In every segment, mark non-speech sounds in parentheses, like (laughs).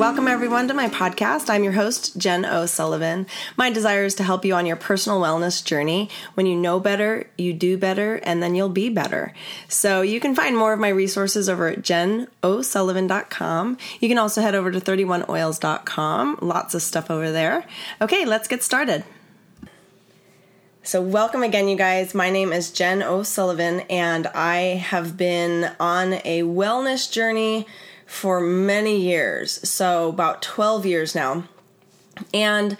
Welcome, everyone, to my podcast. I'm your host, Jen O'Sullivan. My desire is to help you on your personal wellness journey. When you know better, you do better, and then you'll be better. So you can find more of my resources over at jenosullivan.com. You can also head over to 31oils.com. Lots of stuff over there. Okay, let's get started. So, welcome again, you guys. My name is Jen O'Sullivan, and I have been on a wellness journey for many years. So, about 12 years now. And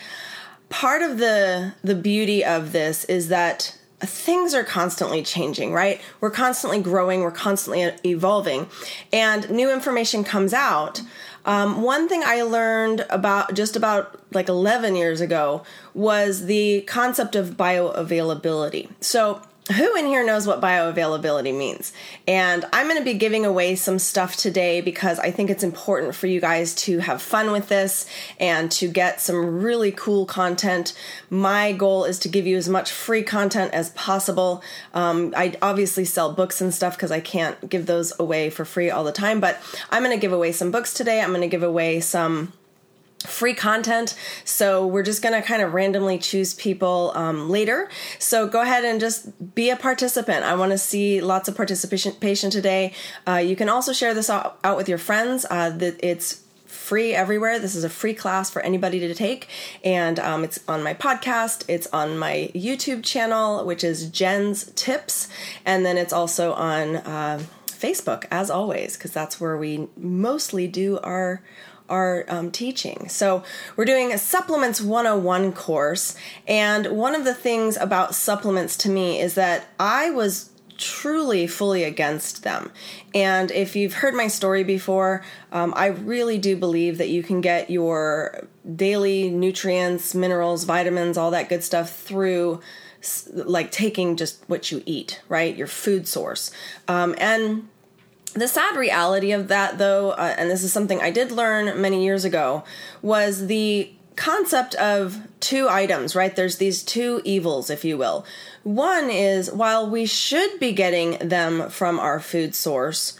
part of the the beauty of this is that things are constantly changing, right? We're constantly growing, we're constantly evolving, and new information comes out. Um, one thing I learned about just about like 11 years ago was the concept of bioavailability. So, who in here knows what bioavailability means? And I'm going to be giving away some stuff today because I think it's important for you guys to have fun with this and to get some really cool content. My goal is to give you as much free content as possible. Um, I obviously sell books and stuff because I can't give those away for free all the time, but I'm going to give away some books today. I'm going to give away some free content. So we're just going to kind of randomly choose people um, later. So go ahead and just be a participant. I want to see lots of participation today. Uh, you can also share this out, with your friends. Uh, it's free everywhere. This is a free class for anybody to take, and um, it's on my podcast. It's on my YouTube channel, which is Jen's Tips, and then it's also on uh, Facebook, as always, because that's where we mostly do our our um, teaching. So, we're doing a Supplements 101 course, and one of the things about supplements to me is that I was truly fully against them. And if you've heard my story before, um, I really do believe that you can get your daily nutrients, minerals, vitamins, all that good stuff through like taking just what you eat, right? Your food source. Um, and the sad reality of that, though, uh, and this is something I did learn many years ago, was the concept of two items, right? There's these two evils, if you will. One is while we should be getting them from our food source,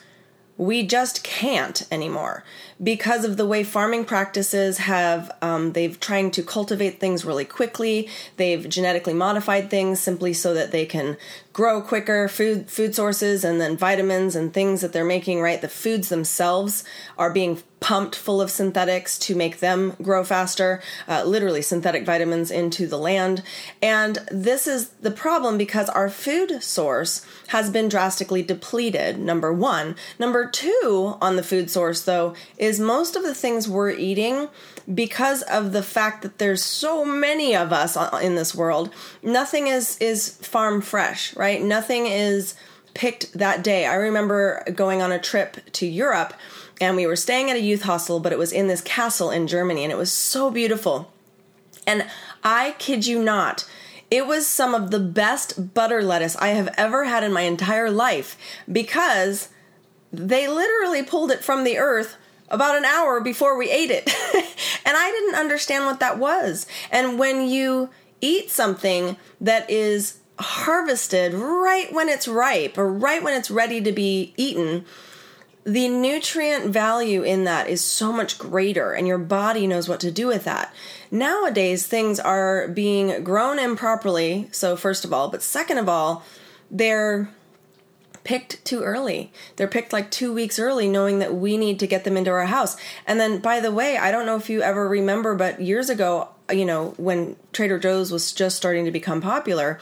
we just can't anymore because of the way farming practices have um, they've trying to cultivate things really quickly they've genetically modified things simply so that they can grow quicker food food sources and then vitamins and things that they're making right the foods themselves are being pumped full of synthetics to make them grow faster, uh, literally synthetic vitamins into the land. And this is the problem because our food source has been drastically depleted, number one. Number two, on the food source, though, is most of the things we're eating because of the fact that there's so many of us in this world. Nothing is is farm fresh right? Nothing is picked that day. I remember going on a trip to europe and we were staying at a youth hostel, but it was in this castle in Germany, and it was so beautiful. And I kid you not, it was some of the best butter lettuce I have ever had in my entire life because they literally pulled it from the earth about an hour before we ate it. (laughs) and I didn't understand what that was. And when you eat something that is harvested right when it's ripe or right when it's ready to be eaten, the nutrient value in that is so much greater and your body knows what to do with that. Nowadays, things are being grown improperly, so first of all, but second of all, they're picked too early. They're picked like two weeks early, knowing that we need to get them into our house. And then, by the way, I don't know if you ever remember, but years ago, you know, when Trader Joe's was just starting to become popular,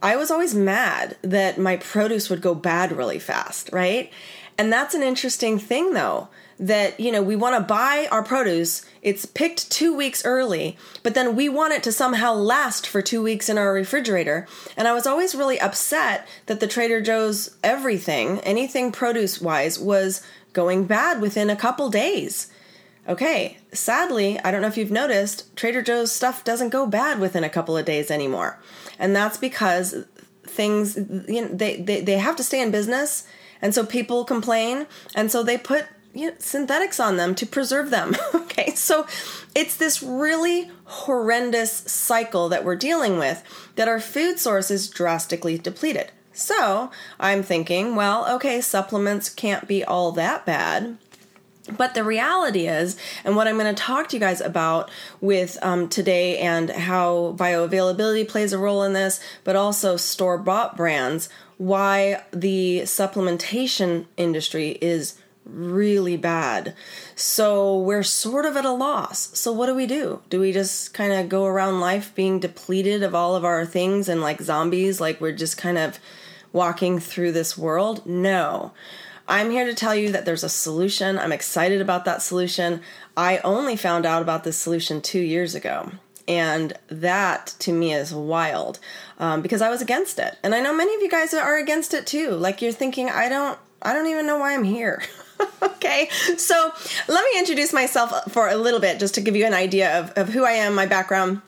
I was always mad that my produce would go bad really fast, right? And that's an interesting thing, though, that, you know, we want to buy our produce, it's picked two weeks early, but then we want it to somehow last for two weeks in our refrigerator. And I was always really upset that the Trader Joe's everything, anything produce wise, was going bad within a couple days. Okay, sadly, I don't know if you've noticed, Trader Joe's stuff doesn't go bad within a couple of days anymore. And that's because things, you know, they, they, they have to stay in business and so people complain, and so they put you know, synthetics on them to preserve them. (laughs) okay, so it's this really horrendous cycle that we're dealing with that our food source is drastically depleted. So I'm thinking, well, okay, supplements can't be all that bad. But the reality is, and what I'm going to talk to you guys about with um, today, and how bioavailability plays a role in this, but also store bought brands, why the supplementation industry is really bad. So we're sort of at a loss. So what do we do? Do we just kind of go around life being depleted of all of our things and like zombies, like we're just kind of walking through this world? No. I'm here to tell you that there's a solution. I'm excited about that solution. I only found out about this solution two years ago. And that to me is wild um, because I was against it. And I know many of you guys are against it too. Like you're thinking, I don't, I don't even know why I'm here. (laughs) (laughs) okay, so let me introduce myself for a little bit just to give you an idea of, of who I am, my background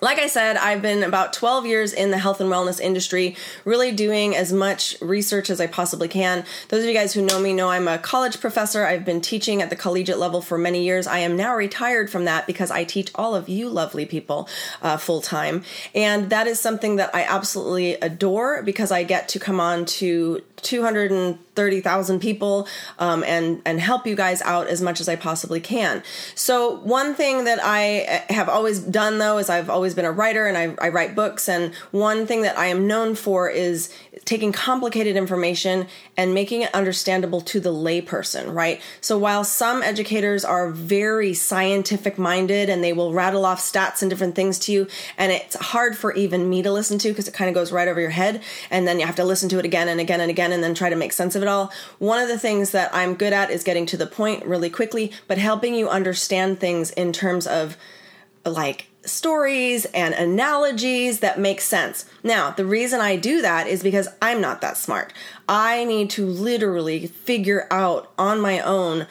like I said, I've been about 12 years in the health and wellness industry, really doing as much research as I possibly can. Those of you guys who know me know I'm a college professor. I've been teaching at the collegiate level for many years. I am now retired from that because I teach all of you lovely people uh, full time. And that is something that I absolutely adore because I get to come on to 230,000 people um, and and help you guys out as much as I possibly can. So one thing that I have always done though is I've always been a writer and I, I write books and one thing that I am known for is taking complicated information and making it understandable to the layperson, right? So while some educators are very scientific minded and they will rattle off stats and different things to you and it's hard for even me to listen to because it kind of goes right over your head and then you have to listen to it again and again and again again and then try to make sense of it all. One of the things that I'm good at is getting to the point really quickly, but helping you understand things in terms of like stories and analogies that make sense. Now, the reason I do that is because I'm not that smart. I need to literally figure out on my own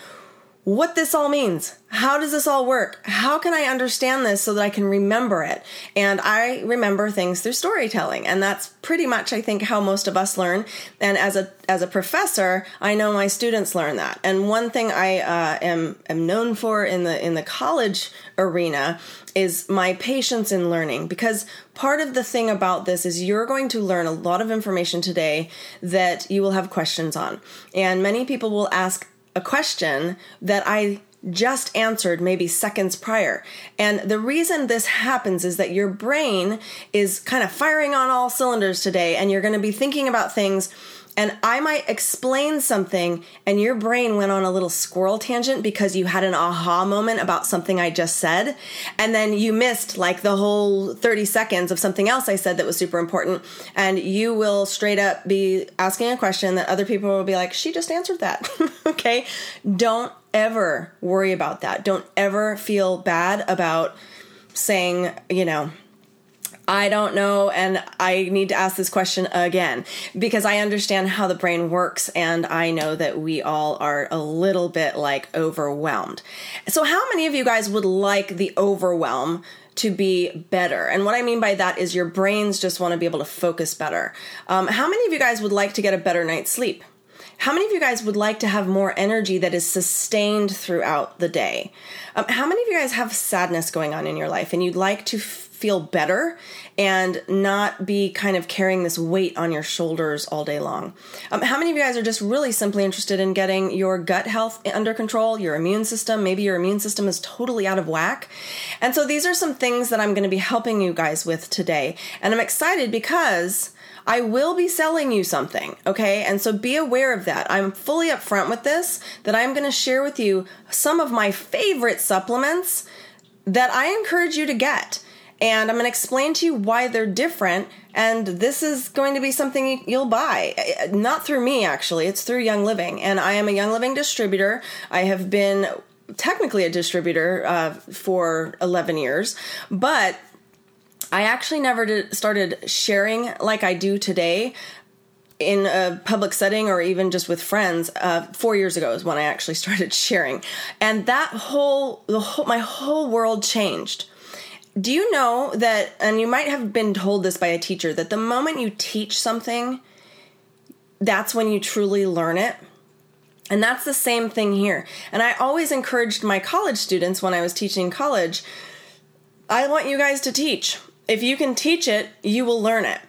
what this all means. How does this all work? How can I understand this so that I can remember it? And I remember things through storytelling, and that's pretty much I think how most of us learn. And as a as a professor, I know my students learn that. And one thing I uh, am am known for in the in the college arena is my patience in learning because part of the thing about this is you're going to learn a lot of information today that you will have questions on. And many people will ask a question that I just answered maybe seconds prior. And the reason this happens is that your brain is kind of firing on all cylinders today, and you're going to be thinking about things and I might explain something and your brain went on a little squirrel tangent because you had an aha moment about something I just said. And then you missed like the whole 30 seconds of something else I said that was super important. And you will straight up be asking a question that other people will be like, she just answered that. (laughs) okay. Don't ever worry about that. Don't ever feel bad about saying, you know, I don't know, and I need to ask this question again because I understand how the brain works, and I know that we all are a little bit like overwhelmed. So, how many of you guys would like the overwhelm to be better. And what I mean by that is your brains just want to be able to focus better. Um, how many of you guys would like to get a better night's sleep? How many of you guys would like to have more energy that is sustained throughout the day? Um, how many of you guys have sadness going on in your life and you'd like to feel better and not be kind of carrying this weight on your shoulders all day long. Um, how many of you guys are just really simply interested in getting your gut health under control, your immune system? Maybe your immune system is totally out of whack. And so these are some things that I'm going to be helping you guys with today. And I'm excited because. I will be selling you something, okay? And so be aware of that. I'm fully upfront with this that I'm going to share with you some of my favorite supplements that I encourage you to get and I'm going to explain to you why they're different. And this is going to be something you'll buy. Not through me, actually, it's through Young Living. And I am a Young Living distributor. I have been technically a distributor uh, for 11 years, but I actually never did, started sharing like I do today in a public setting or even just with friends uh, four years ago is when i actually (laughs) started sharing and that whole the whole my whole world changed do you know that, and you might have been told this by a teacher, that the moment you teach something, that's when you truly learn it? And that's the same thing here. And I always encouraged my college students when I was teaching college I want you guys to teach. If you can teach it, you will learn it.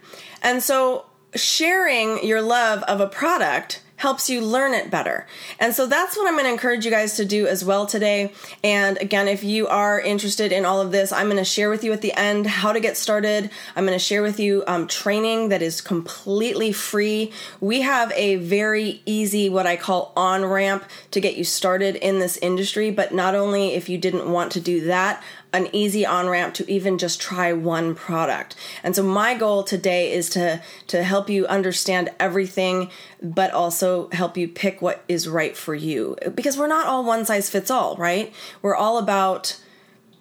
And so sharing your love of a product helps you learn it better. And so that's what I'm going to encourage you guys to do as well today. And again, if you are interested in all of this, I'm going to share with you at the end how to get started. I'm going to share with you um, training that is completely free. We have a very easy, what I call on ramp to get you started in this industry. But not only if you didn't want to do that, an easy on ramp to even just try one product. And so my goal today is to to help you understand everything but also help you pick what is right for you because we're not all one size fits all, right? We're all about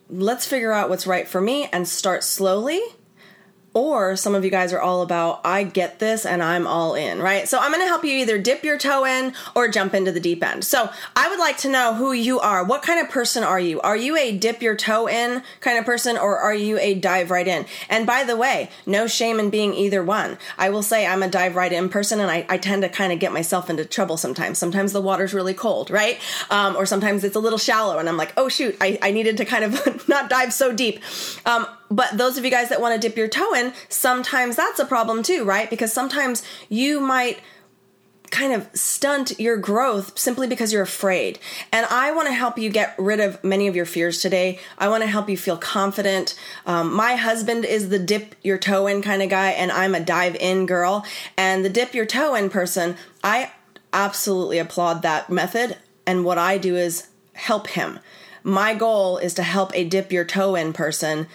let's figure out what's right for me and start slowly or some of you guys are all about, I get this and I'm all in, right? So I'm gonna help you either dip your toe in or jump into the deep end. So I would like to know who you are. What kind of person are you? Are you a dip your toe in kind of person or are you a dive right in? And by the way, no shame in being either one. I will say I'm a dive right in person and I, I tend to kind of get myself into trouble sometimes. Sometimes the water's really cold, right? Um, or sometimes it's a little shallow and I'm like, oh shoot, I, I needed to kind of (laughs) not dive so deep. Um, but those of you guys that want to dip your toe in, sometimes that's a problem too, right? Because sometimes you might kind of stunt your growth simply because you're afraid. And I want to help you get rid of many of your fears today. I want to help you feel confident. Um, my husband is the dip your toe in kind of guy, and I'm a dive in girl. And the dip your toe in person, I absolutely applaud that method. And what I do is help him. My goal is to help a dip your toe in person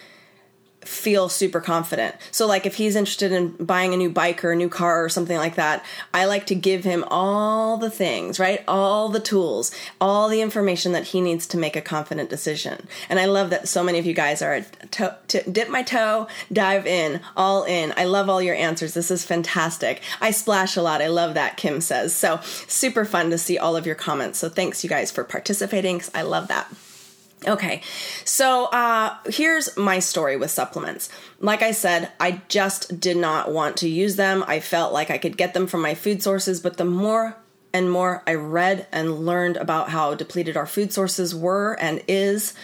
feel super confident. So like if he's interested in buying a new bike or a new car or something like that, I like to give him all the things, right? All the tools, all the information that he needs to make a confident decision. And I love that so many of you guys are to, to dip my toe, dive in, all in. I love all your answers. This is fantastic. I splash a lot. I love that Kim says. So super fun to see all of your comments. So thanks you guys for participating. I love that. Okay, so uh, here's my story with supplements. Like I said, I just did not want to use them. I felt like I could get them from my food sources, but the more and more I read and learned about how depleted our food sources were and is,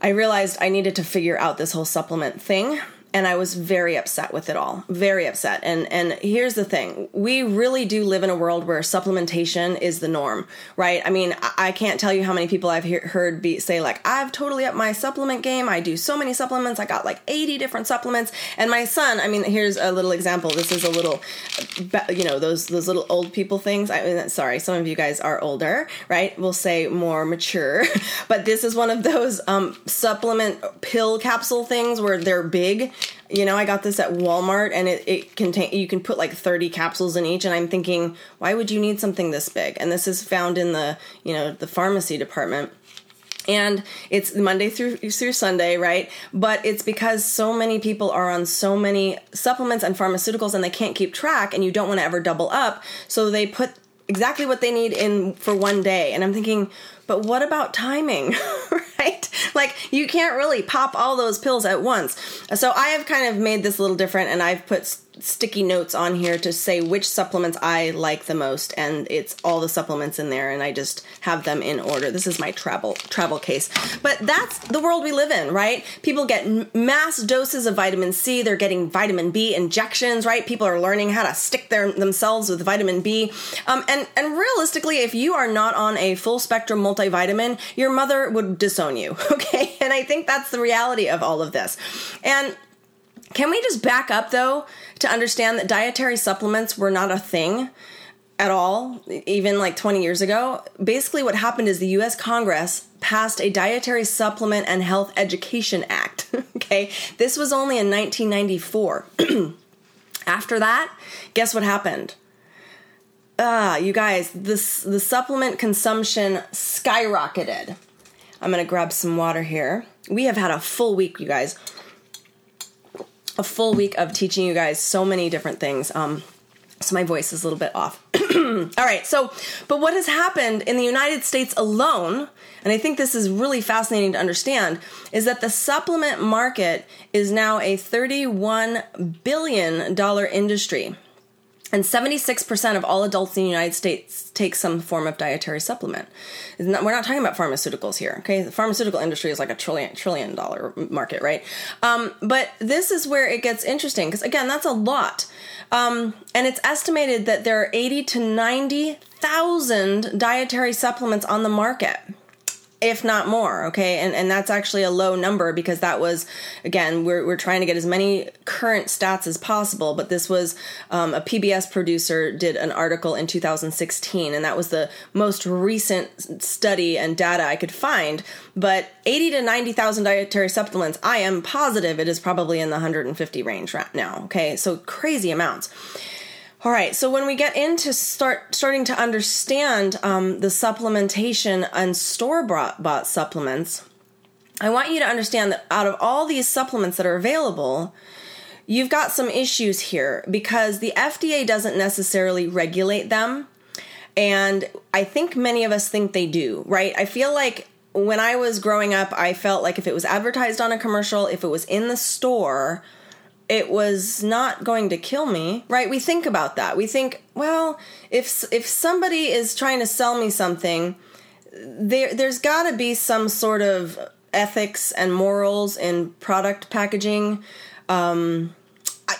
I realized I needed to figure out this whole supplement thing and I was very upset with it all. Very upset. And and here's the thing. We really do live in a world where supplementation is the norm, right? I mean, I can't tell you how many people I've he- heard be say like, "I've totally up my supplement game. I do so many supplements. I got like 80 different supplements." And my son, I mean, here's a little example. This is a little you know, those those little old people things. I mean, sorry, some of you guys are older, right? We'll say more mature. (laughs) but this is one of those um supplement pill capsule things where they're big you know, I got this at Walmart and it, it contain you can put like 30 capsules in each and I'm thinking, why would you need something this big? And this is found in the, you know, the pharmacy department and it's Monday through through Sunday, right? But it's because so many people are on so many supplements and pharmaceuticals and they can't keep track and you don't want to ever double up, so they put exactly what they need in for one day. And I'm thinking, but what about timing? (laughs) right? Like you can't really pop all those pills at once. So I have kind of made this a little different and I've put sticky notes on here to say which supplements I like the most and it's all the supplements in there and I just have them in order. This is my travel travel case. But that's the world we live in, right? People get mass doses of vitamin C, they're getting vitamin B injections, right? People are learning how to stick their themselves with vitamin B. Um, and and realistically, if you are not on a full spectrum multivitamin, your mother would disown you, (laughs) okay? And I think that's the reality of all of this. And can we just back up though to understand that dietary supplements were not a thing at all, even like 20 years ago? Basically, what happened is the US Congress passed a Dietary Supplement and Health Education Act. (laughs) okay, this was only in 1994. (clears throat) After that, guess what happened? Ah, you guys, this the supplement consumption skyrocketed. I'm gonna grab some water here. We have had a full week, you guys a full week of teaching you guys so many different things. Um, so my voice is a little bit off. (clears throat) All right, so, but what has happened in the United States alone, and I think this is really fascinating to understand, is that the supplement market is now a $31 billion industry. And 76% of all adults in the United States take some form of dietary supplement. Not, we're not talking about pharmaceuticals here, okay? The pharmaceutical industry is like a trillion trillion dollar market, right? Um, but this is where it gets interesting because again, that's a lot, um, and it's estimated that there are 80 to 90 thousand dietary supplements on the market if not more okay? And and that's actually a low number because that was again we're, we're trying to get as many current stats as possible but this was um, a pbs producer did an article in 2016 and that was the most recent study and data i could find but 80 to 90000 dietary supplements i am positive it is probably in the 150 range right now okay? So crazy amounts all right, so when we get into start starting to understand um, the supplementation and store bought supplements, I want you to understand that out of all these supplements that are available, you've got some issues here because the FDA doesn't necessarily regulate them. And I think many of us think they do, right? I feel like when I was growing up, I felt like if it was advertised on a commercial, if it was in the store, it was not going to kill me right? We think about that. We think well if if somebody is trying to sell me something there there's got to be some sort of ethics and morals in product packaging. Um,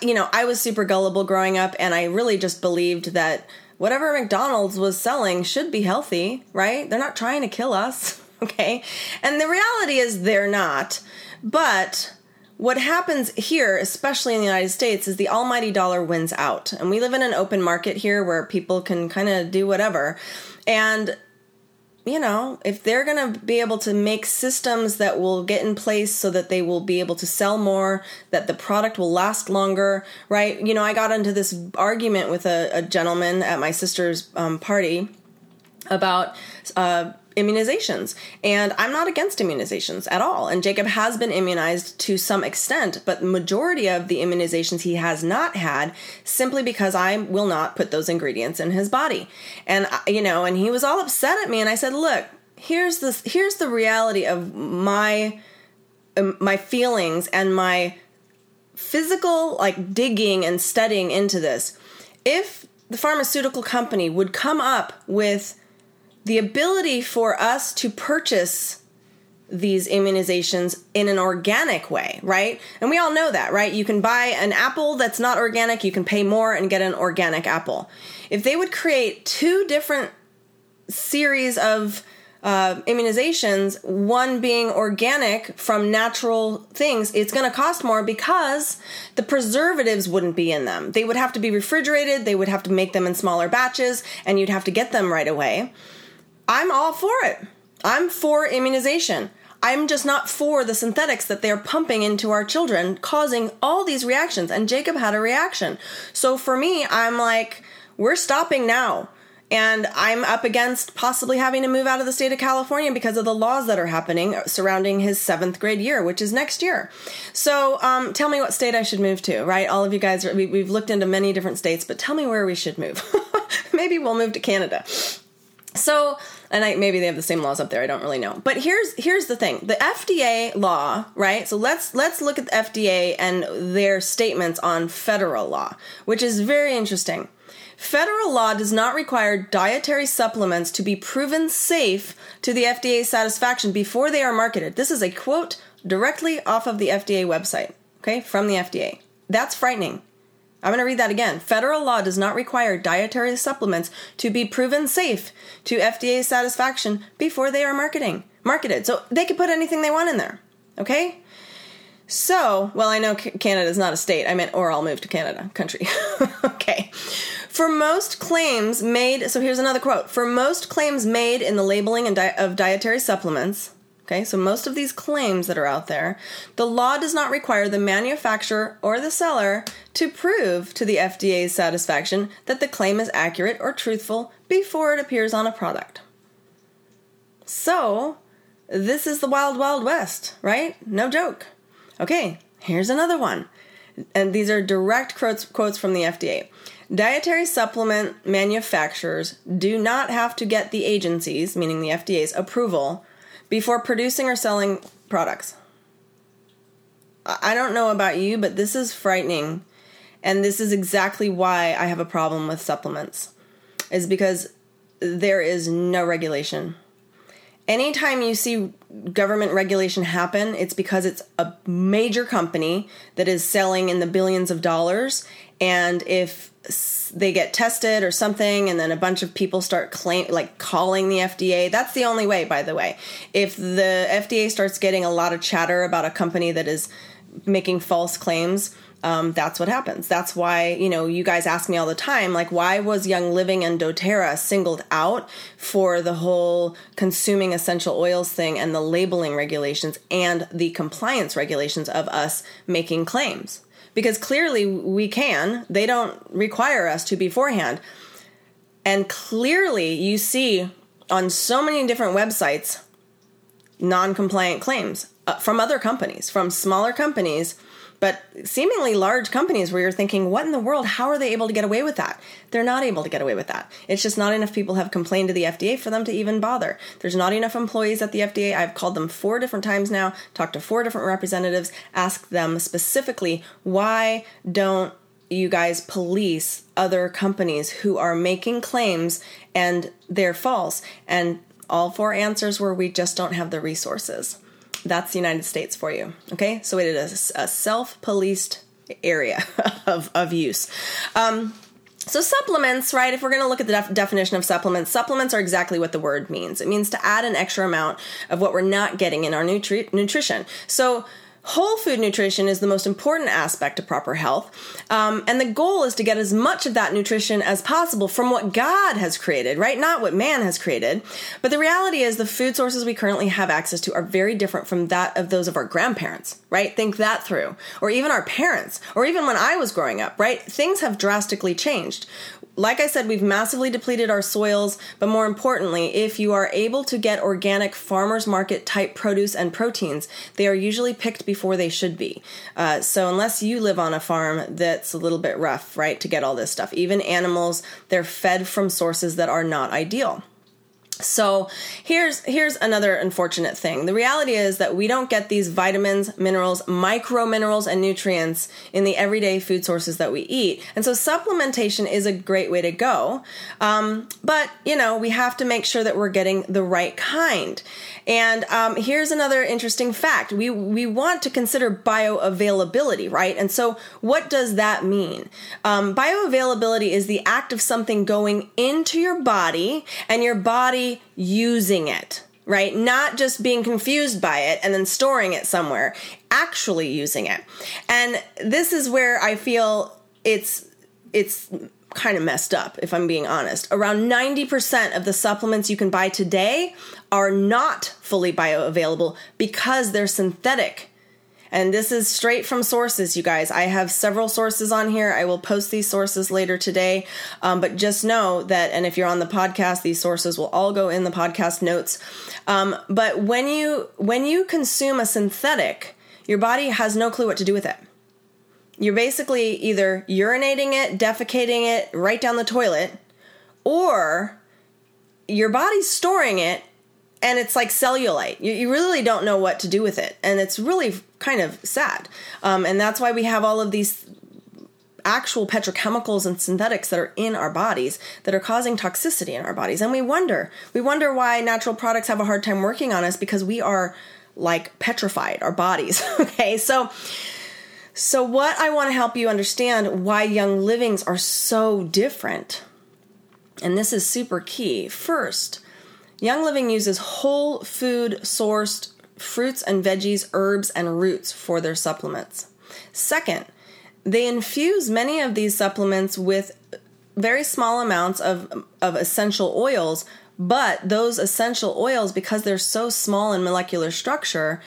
you know i was super gullible growing up and i really just believed that whatever mcdonald's was selling should be healthy right? They're not trying to kill us (laughs) okay? And the reality is they're not. But what happens here, especially in the United States, is the almighty dollar wins out. And we live in an open market here where people can kind of do whatever. And you know, if they're going to be able to make systems that will get in place so that they will be able to sell more, that the product will last longer, right? You know, I got into this argument with a, a gentleman at my sister's um, party about uh, immunizations. And I'm not against immunizations at all. And Jacob has been immunized to some extent, but the majority of the immunizations he has not had simply because I will not put those ingredients in his body. And you know, and he was all upset at me and I said, "Look, here's this here's the reality of my um, my feelings and my physical like digging and studying into this. If the pharmaceutical company would come up with the ability for us to purchase these immunizations in an organic way, right? And we all know that, right? You can buy an apple that's not organic, you can pay more and get an organic apple. If they would create two different series of uh, immunizations, one being organic from natural things, it's going to cost more because the preservatives wouldn't be in them. They would have to be refrigerated, they would have to make them in smaller batches, and you'd have to get them right away. I'm all for it. I'm for immunization. I'm just not for the synthetics that they're pumping into our children, causing all these reactions. And Jacob had a reaction. So for me, I'm like, we're stopping now. And I'm up against possibly having to move out of the state of California because of the laws that are happening surrounding his seventh grade year, which is next year. So um, tell me what state I should move to, right? All of you guys, we, we've looked into many different states, but tell me where we should move. (laughs) Maybe we'll move to Canada. So and I, maybe they have the same laws up there. I don't really know. But here's here's the thing: the FDA law, right? So let's let's look at the FDA and their statements on federal law, which is very interesting. Federal law does not require dietary supplements to be proven safe to the FDA's satisfaction before they are marketed. This is a quote directly off of the FDA website, okay, from the FDA. That's frightening. I'm going to read that again. Federal law does not require dietary supplements to be proven safe to FDA satisfaction before they are marketing marketed. So they can put anything they want in there. Okay? So, well, I know Canada is not a state. I meant, or I'll move to Canada, country. (laughs) okay. For most claims made, so here's another quote. For most claims made in the labeling di- of dietary supplements, Okay, so most of these claims that are out there, the law does not require the manufacturer or the seller to prove to the FDA's satisfaction that the claim is accurate or truthful before it appears on a product. So, this is the wild, wild west, right? No joke. Okay, here's another one. And these are direct quotes, quotes from the FDA. Dietary supplement manufacturers do not have to get the agency's, meaning the FDA's, approval before producing or selling products. I don't know about you, but this is frightening. and this is exactly why I have a problem with supplements, is because there is no regulation. Anytime you see government regulation happen, it's because it's a major company that is selling in the billions of dollars. And if they get tested or something, and then a bunch of people start claim like calling the FDA, that's the only way, by the way. If the FDA starts getting a lot of chatter about a company that is making false claims, um, that's what happens. That's why, you know, you guys ask me all the time, like, why was Young Living and doTERRA singled out for the whole consuming essential oils thing and the labeling regulations and the compliance regulations of us making claims? Because clearly we can, they don't require us to beforehand. And clearly you see on so many different websites non compliant claims uh, from other companies, from smaller companies but seemingly large companies where you're thinking, what in the world? How are they able to get away with that? They're not able to get away with that. It's just not enough people have complained to the FDA for them to even bother. There's not enough employees at the FDA. I've called them four different times now, talked to four different representatives, asked them specifically, why don't you guys police other companies who are making claims and they're false? And all four answers were, we just don't have the resources. That's the United States for you. Okay, so it is a self policed area (laughs) of, of use. Um, so, supplements, right? If we're going to look at the def- definition of supplements, supplements are exactly what the word means. It means to add an extra amount of what we're not getting in our nutri- nutrition. So, Whole food nutrition is the most important aspect of proper health, um, and the goal is to get as much of that nutrition as possible from what God has created, right? Not what man has created. But the reality is, the food sources we currently have access to are very different from that of those of our grandparents, right? Think that through. Or even our parents, or even when I was growing up, right? Things have drastically changed like I said, we've massively depleted our soils, but more importantly, if you are able to get organic farmers market type produce and proteins, they are usually picked before they should be. Uh, so, unless you live on a farm that's a little bit rough, right, to get all this stuff, even animals, they're fed from sources that are not ideal. So here's here's another unfortunate thing. The reality is that we don't get these vitamins, minerals, micro minerals, and nutrients in the everyday food sources that we eat. And so supplementation is a great way to go. Um, but you know we have to make sure that we're getting the right kind. And um, here's another interesting fact: we we want to consider bioavailability, right? And so what does that mean? Um, bioavailability is the act of something going into your body and your body using it, right? Not just being confused by it and then storing it somewhere, actually using it. And this is where I feel it's it's kind of messed up if I'm being honest. Around 90% of the supplements you can buy today are not fully bioavailable because they're synthetic and this is straight from sources, you guys. I have several sources on here. I will post these sources later today. Um, but just know that, and if you're on the podcast, these sources will all go in the podcast notes. Um, but when you when you consume a synthetic, your body has no clue what to do with it. You're basically either urinating it, defecating it right down the toilet, or your body's storing it and it's like cellulite. You, you, really don't know what to do with it, and it's really kind of sad. Um, and that's why we have all of these actual petrochemicals and synthetics that are in our bodies that are causing toxicity in our bodies. And we wonder, we wonder why natural products have a hard time working on us because we are like petrified, our bodies. (laughs) okay, so. So, what I want to help you understand why young livings are so different, and this is super key. First, Young Living uses whole food sourced fruits and veggies, herbs, and roots for their supplements. Second, they infuse many of these supplements with very small amounts of, of essential oils, but those essential oils, because they're so small in molecular structure,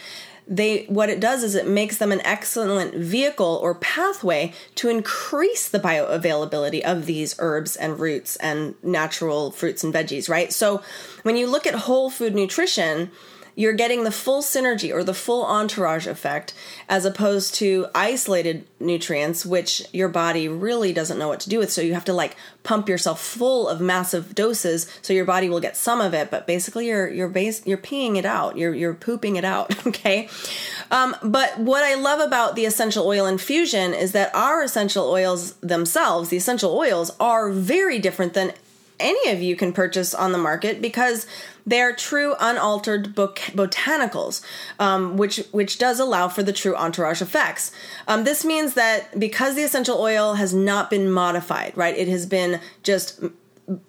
they what it does is it makes them an excellent vehicle or pathway to increase the bioavailability of these herbs and roots and natural fruits and veggies, right? So when you look at whole food nutrition, you're getting the full synergy or the full entourage effect as opposed to isolated nutrients which your body really doesn't know what to do with. So you have to like pump yourself full of massive doses so your body will get some of it but basically you're you're base you're peeing it out. You're you're pooping it out (laughs) okay? Um, but what i love about the essential oil infusion is that our essential oils themselves the essential oils are very different than any of you can purchase on the market because they're true unaltered bot- botanicals, um, which which does allow for the true entourage effects. Um, this means that because the essential oil has not been modified, right? It has been just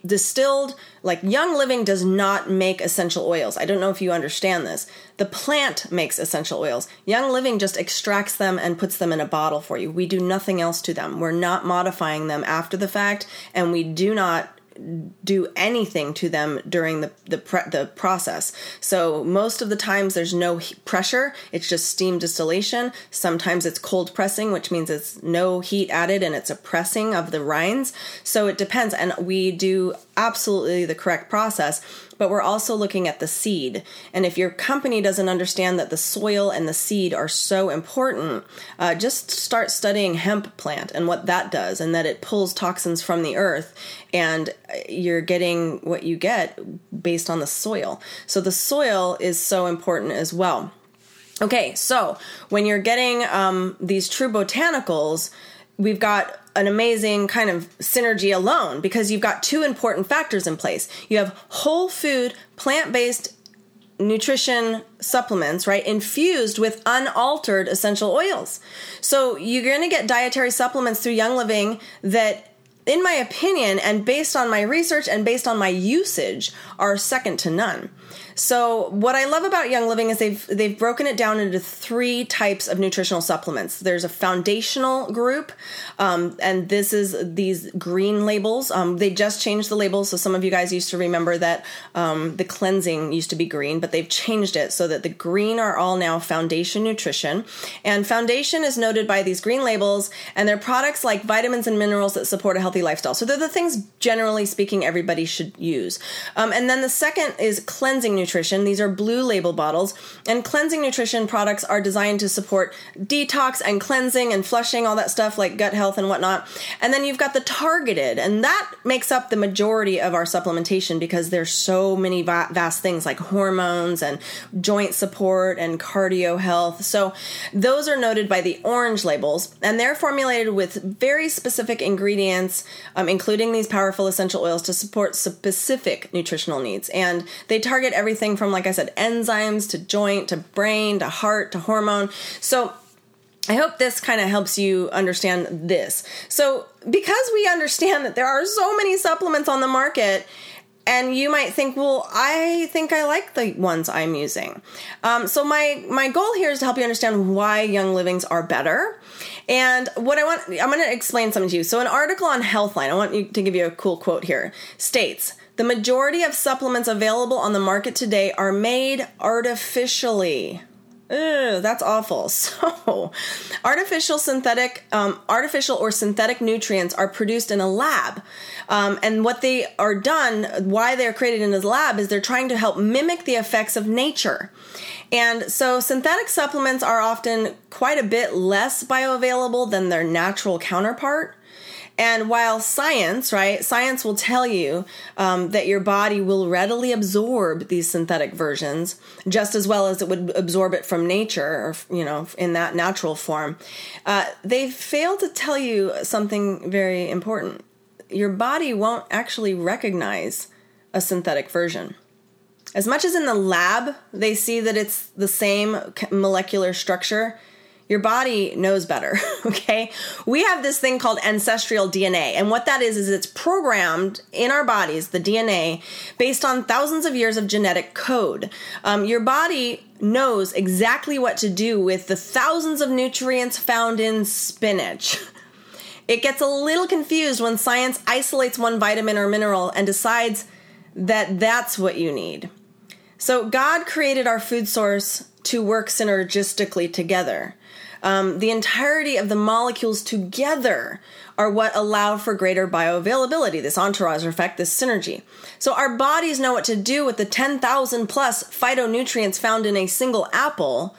distilled like young living does not make essential oils i don't know if you understand this the plant makes essential oils young living just extracts them and puts them in a bottle for you we do nothing else to them we're not modifying them after the fact and we do not do anything to them during the the, pre- the process. So most of the times there's no pressure; it's just steam distillation. Sometimes it's cold pressing, which means it's no heat added and it's a pressing of the rinds. So it depends, and we do absolutely the correct process but we're also looking at the seed. And if your company doesn't understand that the soil and the seed are so important, uh, just start studying hemp plant and what that does, and that it pulls toxins from the earth, and you're getting what you get based on the soil. So the soil is so important as well. Okay, so when you're getting um, these true botanicals, we've got an amazing kind of synergy alone because you've got two important factors in place. You have whole food, plant based nutrition supplements, right, infused with unaltered essential oils. So you're going to get dietary supplements through Young Living that in my opinion and based on my research and based on my usage are second to none. So what I love about Young Living is they've they've broken it down into three types of nutritional supplements. There's a foundational group, um, and this is these green labels. Um, they just changed the labels, so some of you guys used to remember that um, the cleansing used to be green, but they've changed it so that the green are all now foundation nutrition. And foundation is noted by these green labels, and they're products like vitamins and minerals that support a healthy lifestyle. So they're the things, generally speaking, everybody should use. Um, and then the second is cleansing nutrition. These are blue label bottles, and cleansing nutrition products are designed to support detox and cleansing and flushing, all that stuff like gut health and whatnot. And then you've got the targeted, and that makes up the majority of our supplementation because there's so many va- vast things like hormones and joint support and cardio health. So those are noted by the orange labels, and they're formulated with very specific ingredients, um, including these powerful essential oils to support specific nutritional needs. And they target every everything from, like I said, enzymes to joint to brain to heart to hormone. So I hope this kind of helps you understand this. So, because we understand that there are so many supplements on the market, and you might think, well, I think I like the ones I'm using. Um, so my my goal here is to help you understand why Young Livings are better. And what I want, I'm going to explain something to you. So, an article on Healthline, I want you to give you a cool quote here, states the majority of supplements available on the market today are made artificially. Ew, that's awful. (laughs) So, artificial synthetic, um, artificial or synthetic nutrients are produced in a lab, um, and what they are done, why they're created in a lab, is they're trying to help mimic the effects of nature. And so, synthetic supplements are often quite a bit less bioavailable than their natural counterpart. And while science, right, science will tell you um, that your body will readily absorb these synthetic versions just as well as it would absorb it from nature or, you know, in that natural form, uh, they fail to tell you something very important. Your body won't actually recognize a synthetic version. As much as in the lab they see that it's the same molecular structure, your body knows better, (laughs) okay? We have this thing called ancestral DNA, and what that is is it's programmed in our bodies, the DNA, based on thousands of years of genetic code. Um, your body knows exactly what to do with the thousands of nutrients found in spinach. It gets a little confused when science isolates one vitamin or mineral and decides that that's what you need. So, God created our food source to work synergistically together. Um, the entirety of the molecules together are what allow for greater bioavailability, this entourage effect, this synergy. So our bodies know what to do with the 10,000 plus phytonutrients found in a single apple.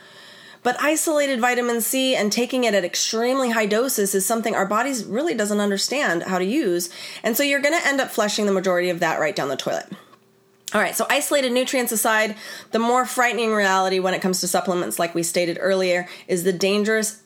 But isolated vitamin C and taking it at extremely high doses is something our bodies really doesn't understand how to use. And so you're going to end up flushing the majority of that right down the toilet. All right, so isolated nutrients aside, the more frightening reality when it comes to supplements, like we stated earlier, is the dangerous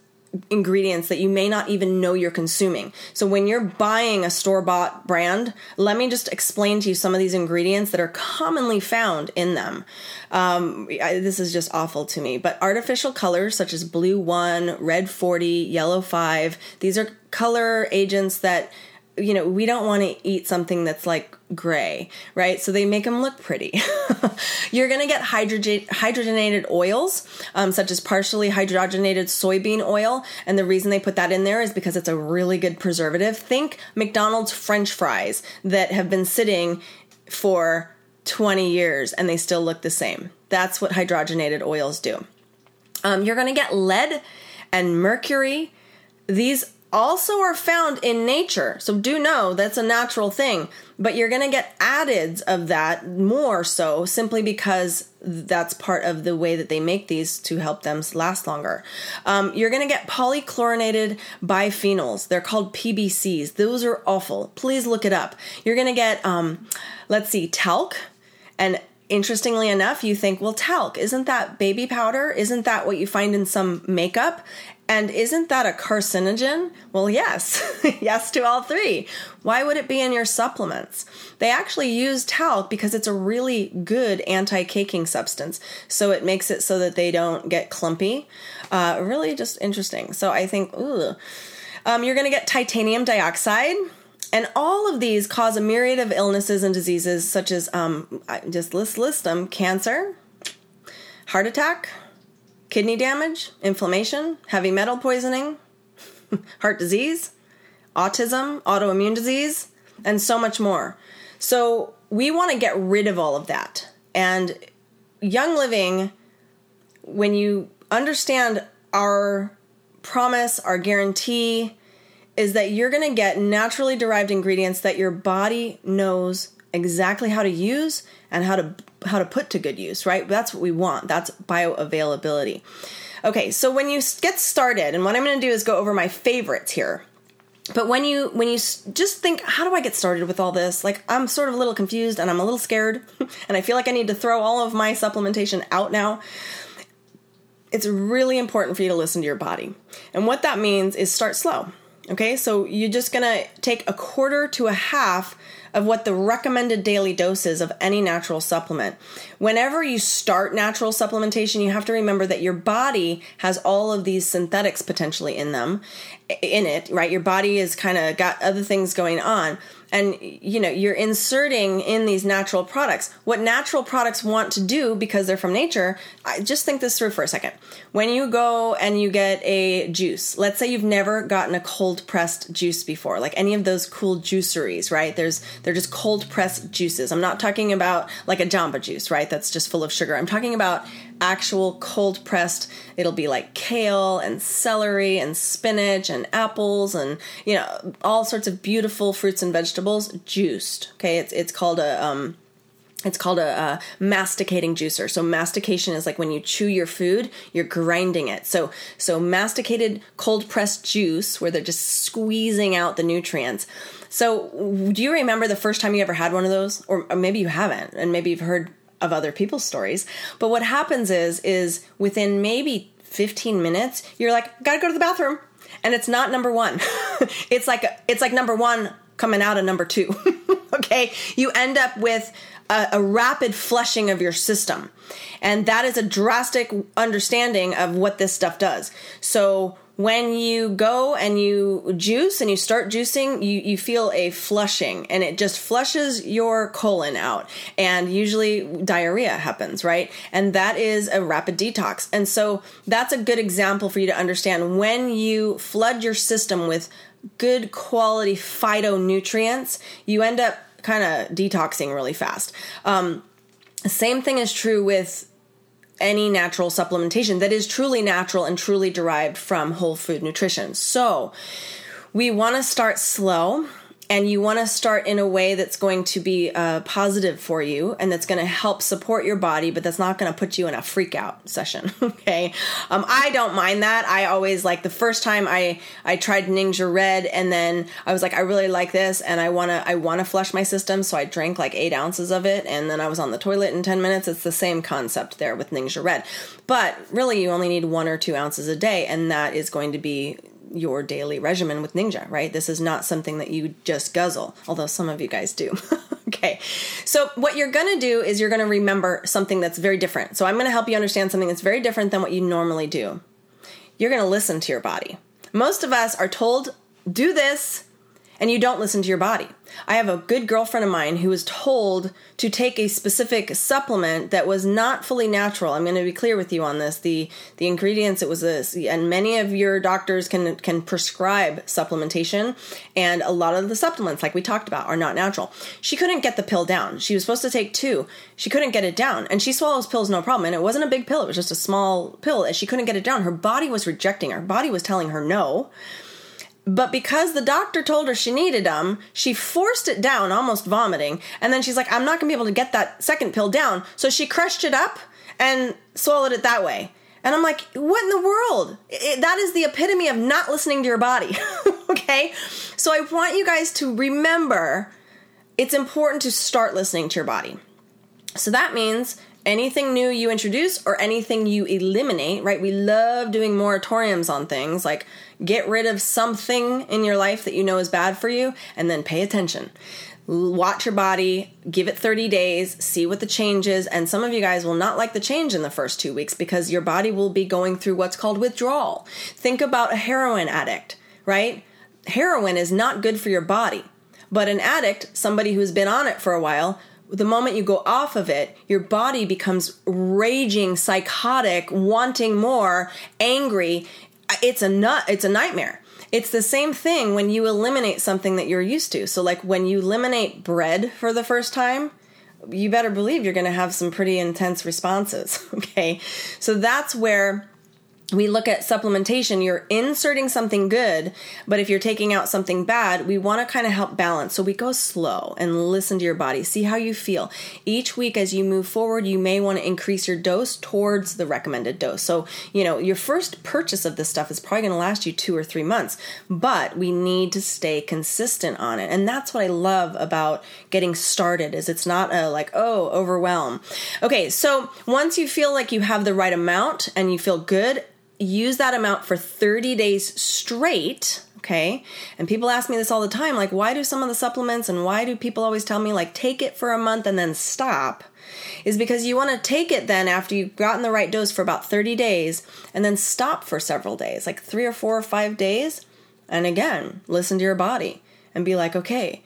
ingredients that you may not even know you're consuming. So when you're buying a store bought brand, let me just explain to you some of these ingredients that are commonly found in them. Um, I, this is just awful to me, but artificial colors such as blue 1, red 40, yellow 5, these are color agents that you know, we don't want to eat something that's like gray, right? So they make them look pretty. (laughs) You're going to get hydrogen- hydrogenated oils, um, such as partially hydrogenated soybean oil. And the reason they put that in there is because it's a really good preservative. Think McDonald's french fries that have been sitting for 20 years and they still look the same. That's what hydrogenated oils do. Um, you're going to get lead and mercury. These also are found in nature. So do know that's a natural thing, but you're going to get addeds of that more so simply because that's part of the way that they make these to help them last longer. Um, you're going to get polychlorinated biphenyls. They're called PBCs. Those are awful. Please look it up. You're going to get, um, let's see, talc and interestingly enough, you think, well, talc, isn't that baby powder? Isn't that what you find in some makeup? And isn't that a carcinogen? Well, yes. (laughs) yes to all three. Why would it be in your supplements? They actually use talc because it's a really good anti caking substance. So it makes it so that they don't get clumpy. Uh, really just interesting. So I think, ooh. Um, you're going to get titanium dioxide. And all of these cause a myriad of illnesses and diseases, such as um, just list list them: cancer, heart attack, kidney damage, inflammation, heavy metal poisoning, (laughs) heart disease, autism, autoimmune disease, and so much more. So we want to get rid of all of that. And Young Living, when you understand our promise, our guarantee, is that you're going to get naturally derived ingredients that your body knows exactly how to use and how to how to put to good use, right? That's what we want. That's bioavailability. Okay, so when you get started, and what I'm going to do is go over my favorites here. But when you when you just think, how do I get started with all this? Like I'm sort of a little confused and I'm a little scared, (laughs) and I feel like I need to throw all of my supplementation out now. It's really important for you to listen to your body, and what that means is start slow. Okay, so you're just gonna take a quarter to a half of what the recommended daily dose is of any natural supplement. Whenever you start natural supplementation, you have to remember that your body has all of these synthetics potentially in them, in it, right? Your body is kind of got other things going on and you know you're inserting in these natural products. What natural products want to do because they're from nature I just think this through for a second. When you go and you get a juice let's say you've never gotten a cold pressed juice before like any of those cool juiceries right? There's they're just cold pressed juices. I'm not talking about like a jamba juice right? That's just full of sugar. I'm talking about actual cold pressed. It'll be like kale and celery and spinach and apples and you know all sorts of beautiful fruits and vegetables juiced. Okay, it's it's called a um, it's called a, a, masticating juicer. So mastication is like when you chew your food, you're grinding it. So so masticated cold pressed juice where they're just squeezing out the nutrients. So do you remember the first time you ever had one of those, or, or maybe you haven't, and maybe you've heard of other people's stories. But what happens is is within maybe 15 minutes, you're like, gotta go to the bathroom. And it's not number one. (laughs) it's like it's like number one coming out of number two. (laughs) okay? You end up with a, a, rapid flushing of your system. And that is a drastic understanding of what this stuff does. So when you go and you juice and you start juicing, you, you feel a flushing and it just flushes your colon out. And usually diarrhea happens, right? And that is a rapid detox. And so that's a good example for you to understand when you flood your system with good quality phytonutrients, you end up kind of detoxing really fast. Um, same thing is true with any natural supplementation that is truly natural and truly derived from whole food nutrition. So, we want to start slow and you want to start in a way that's going to be uh, positive for you and that's going to help support your body but that's not going to put you in a freak out session (laughs) okay? Um, i don't mind that. I always like the first time i i tried Ningxia red and then i was like i really like this and i want to i want to flush my system so i drank like eight ounces of it and then i was on the toilet in 10 minutes. It's the same concept there with Ningxia red. But really you only need one or two ounces a day and that is going to be your daily regimen with Ningxia, right? This is not something that you just guzzle, although some of you guys do. (laughs) okay. So, what you're going to do is you're going to remember something that's very different. So, I'm going to help you understand something that's very different than what you normally do. You're going to listen to your body. Most of us are told, do this, and you don't listen to your body. I have a good girlfriend of mine who was told to take a specific supplement that was not fully natural. I'm going to be clear with you on this. The the ingredients it was this and many of your doctors can can prescribe supplementation and a lot of the supplements like we talked about are not natural. She couldn't get the pill down. She was supposed to take two. She couldn't get it down and she swallows pills no problem and it wasn't a big pill. It was just a small pill and she couldn't get it down. Her body was rejecting her. her body was telling her no but because the doctor told her she needed them, she forced it down, almost vomiting. And then she's like, I'm not gonna be able to get that second pill down. So she crushed it up and swallowed it that way. And I'm like, what in the world? It, that is the epitome of not listening to your body. (laughs) okay? So I want you guys to remember it's important to start listening to your body. So that means anything new you introduce or anything you eliminate, right? We love doing moratoriums on things like get rid of something in your life that you know is bad for you and then pay attention. Watch your body, give it 30 days, see what the change is. And some of you guys will not like the change in the first two weeks because your body will be going through what's called withdrawal. Think about a heroin addict, right? Heroin is not good for your body. But an addict, somebody who's been on it for a while, the moment you go off of it, your body becomes raging, psychotic, wanting more, angry. It's a nut. It's a nightmare. It's the same thing when you eliminate something that you're used to. So, like when you eliminate bread for the first time, you better believe you're going to have some pretty intense responses. (laughs) Okay, so that's where we look at supplementation, you're inserting something good, but if you're taking out something bad, we want to kind of help balance. So we go slow and listen to your body, see how you feel. Each week as you move forward, you may want to increase your dose towards the recommended dose. So, you know, your first purchase of this stuff is probably going to last you two or three months, but we need to stay consistent on it. And that's what I love about getting started is it's not a like, oh, overwhelm. Okay, so once you feel like you have the right amount and you feel good, use that amount for 30 days straight okay? And people ask me this all the time like why do some of the supplements and why do people always tell me like take it for a month and then stop? Is because you want to take it then after you've gotten the right dose for about 30 days and then stop for several days like three or four or five days. And again listen to your body and be like okay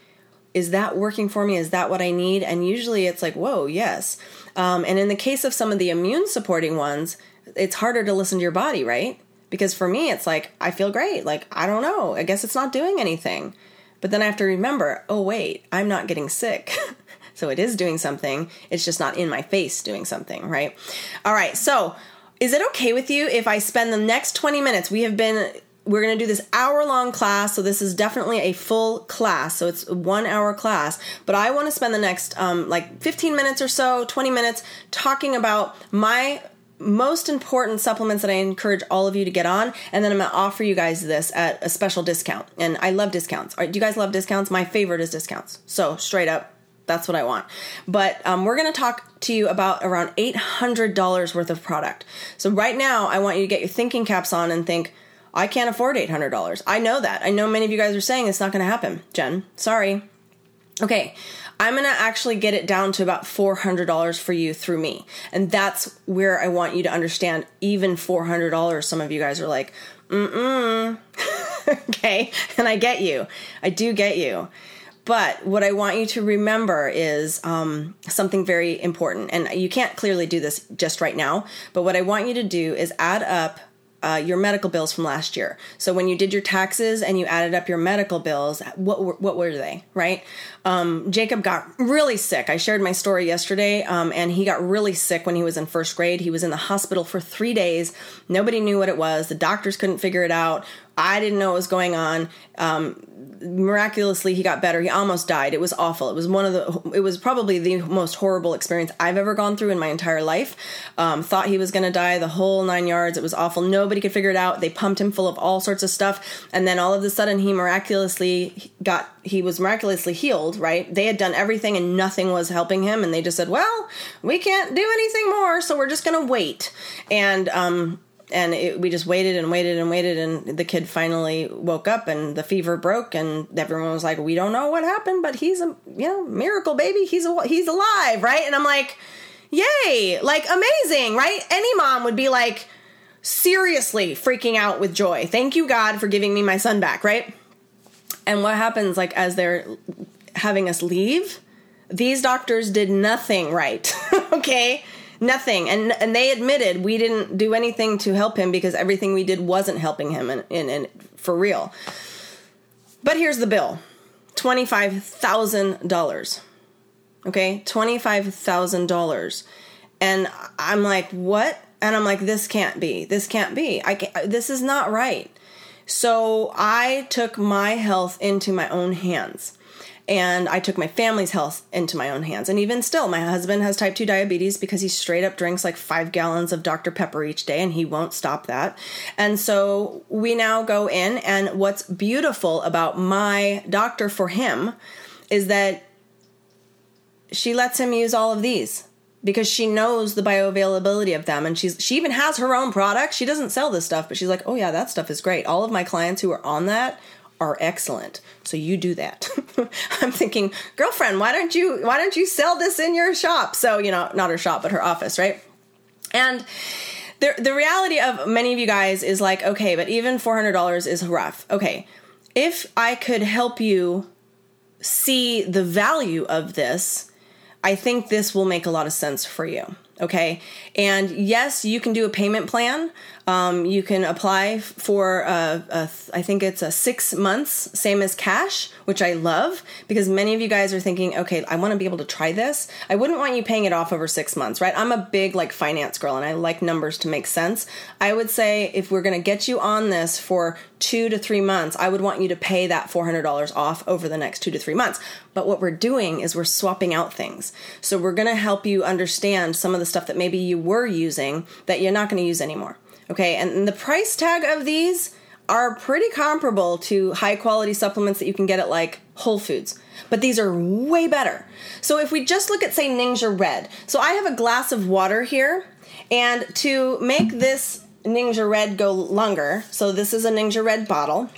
is that working for me? Is that what i need? And usually it's like whoa yes. Um, and in the case of some of the immune supporting ones it's harder to listen to your body, right? Because for me, it's like, I feel great. Like, I don't know. I guess it's not doing anything. But then I have to remember, oh, wait, I'm not getting sick. (laughs) so it is doing something. It's just not in my face doing something, right? All right. So is it okay with you if I spend the next 20 minutes? We have been we're going to do this hour long class so this is definitely a full class so it's one hour class but i want to spend the next um, like 15 minutes or so 20 minutes talking about my most important supplements that I encourage all of you to get on, and then I'm gonna offer you guys this at a special discount. And I love discounts. do you guys love discounts? My favorite is discounts. So straight up, that's what I want. But um, we're gonna talk to you about around $800 worth of product. So right now, I want you to get your thinking caps on and think, I can't afford $800. I know that. I know many of you guys are saying it's not gonna happen. Jen, sorry. Okay, I'm going to actually get it down to about $400 for you through me. And that's where I want you to understand even $400. Some of you guys are like, mm mm. (laughs) okay. And I get you. I do get you. But what I want you to remember is um, something very important. And you can't clearly do this just right now. But what I want you to do is add up uh, your medical bills from last year. So when you did your taxes and you added up your medical bills, what were, what were they, right? Um, Jacob got really sick. I shared my story yesterday, um, and he got really sick when he was in first grade. He was in the hospital for three days. Nobody knew what it was. The doctors couldn't figure it out. I didn't know what was going on. Um, miraculously, he got better. He almost died. It was awful. It was one of the. It was probably the most horrible experience I've ever gone through in my entire life. Um, thought he was going to die the whole nine yards. It was awful. Nobody could figure it out. They pumped him full of all sorts of stuff, and then all of a sudden, he miraculously got. He was miraculously healed. Right? They had done everything, and nothing was helping him. And they just said, "Well, we can't do anything more, so we're just going to wait." And um, and it, we just waited and waited and waited and the kid finally woke up and the fever broke and everyone was like we don't know what happened but he's a you know miracle baby. He's a, he's alive right? And i'm like yay like amazing right? Any mom would be like seriously freaking out with joy. Thank you god for giving me my son back right? And what happens like as they're having us leave these doctors did nothing right (laughs) okay nothing. And and they admitted we didn't do anything to help him because everything we did wasn't helping him and in, in, in, for real. But here's the bill. $25000 okay? $25000 and i'm like what? And i'm like this can't be. This can't be. I can't, uh, this is not right. So i took my health into my own hands and I took my family's health into my own hands. And even still, my husband has type 2 diabetes because he straight up drinks like five gallons of Dr. Pepper each day and he won't stop that. And so we now go in, and what's beautiful about my doctor for him is that she lets him use all of these because she knows the bioavailability of them and she's she even has her own product she doesn't sell this stuff but she's like oh yeah that stuff is great all of my clients who are on that are excellent. So you do that. (laughs) I'm thinking, girlfriend, why don't you why don't you sell this in your shop? So, you know, not her shop, but her office, right? And the the reality of many of you guys is like, okay, but even $400 is rough. Okay. If I could help you see the value of this, I think this will make a lot of sense for you. Okay. And yes, you can do a payment plan. Um, you can apply for, a, a, I think it's a six months, same as cash, which I love because many of you guys are thinking, okay, I want to be able to try this. I wouldn't want you paying it off over six months, right? I'm a big like finance girl and I like numbers to make sense. I would say if we're going to get you on this for two to three months, I would want you to pay that $400 off over the next two to three months. But what we're doing is we're swapping out things. So we're going to help you understand some of the stuff that maybe you were using that you're not going to use anymore. Okay, and the price tag of these are pretty comparable to high quality supplements that you can get at like Whole Foods, but these are way better. So if we just look at, say, Ningxia Red, so I have a glass of water here, and to make this Ningxia Red go longer, so this is a Ningxia Red bottle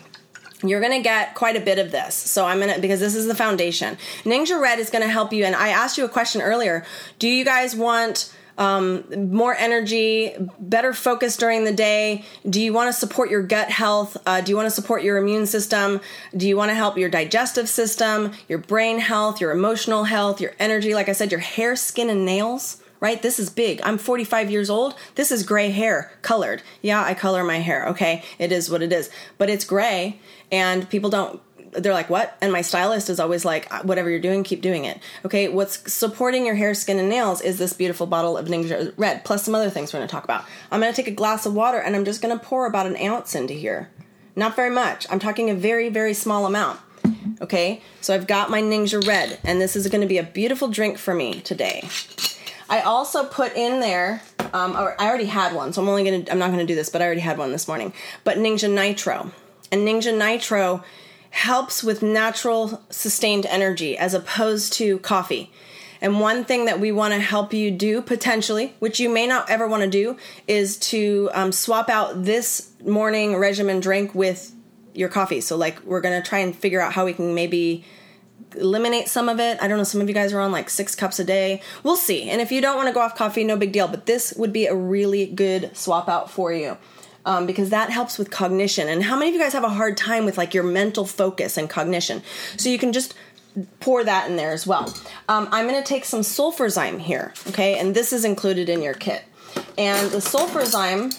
you're to get quite a bit of this. So I'm to, because this is the foundation. Ningxia Red is to help you. And I asked you a question earlier. Do you guys want um, more energy, better focus during the day? Do you want to support your gut health? Uh, do you want to support your immune system? Do you want to help your digestive system, your brain health, your emotional health, your energy? Like I said, your hair, skin, and nails right? This is big. I'm 45 years old. This is gray hair, colored. Yeah, I color my hair. Okay, it is what it is. But it's gray, and people don't they're like, what? And my stylist is always like, uh, whatever you're doing, keep doing it. Okay, what's supporting your hair, skin, and nails is this beautiful bottle of Ningxia Red, plus some other things we're gonna talk about. I'm gonna take a glass of water and I'm just gonna pour about an ounce into here. Not very much. I'm talking a very, very small amount. Okay, so I've got my Ningxia Red, and this is gonna be a beautiful drink for me today. I also put in there, um, I already had one, so I'm only gonna, I'm not gonna do this, but I already had one this morning. But Ningxia Nitro. And Ningxia Nitro helps with natural sustained energy as opposed to coffee. And one thing that we want to help you do potentially, which you may not ever want to do, is to um, swap out this morning regimen drink with your coffee. So, like, we're going to try and figure out how we can maybe eliminate some of it. I don't know, some of you guys are on like six cups a day. We'll see. And if you don't want to go off coffee, no big deal. But this would be a really good swap out for you um, because that helps with cognition. And how many of you guys have a hard time with like your mental focus and cognition? So you can just pour that in there as well. Um, I'm going to take some sulfurzyme here, okay, and this is included in your kit. And the sulfurzyme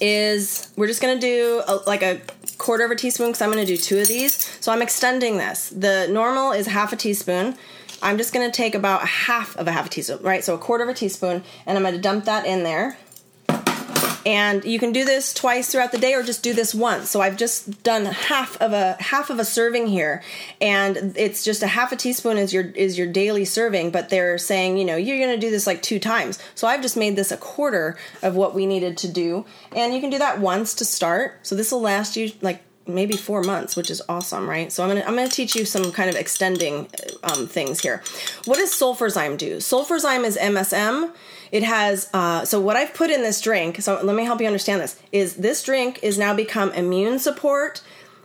is we're just gonna do a, like a quarter of a teaspoon because I'm gonna do two of these. So I'm extending this. The normal is half a teaspoon. I'm just gonna take about half of a half a teaspoon, right? So a quarter of a teaspoon, and I'm gonna dump that in there. And you can do this twice throughout the day or just do this once. So I've just done half of a half of a serving here and it's just a half a teaspoon is your is your daily serving, but they're saying, you know, you're going to do this like two times. So I've just made this a quarter of what we needed to do. And you can do that once to start. So this will last you like maybe four months, which is awesome, right? So I'm gonna I'm gonna teach you some kind of extending um, things here. What does sulfurzyme do? Sulfurzyme is MSM. It has uh, so what I've put in this drink. So let me help you understand this. Is this drink is now become immune support,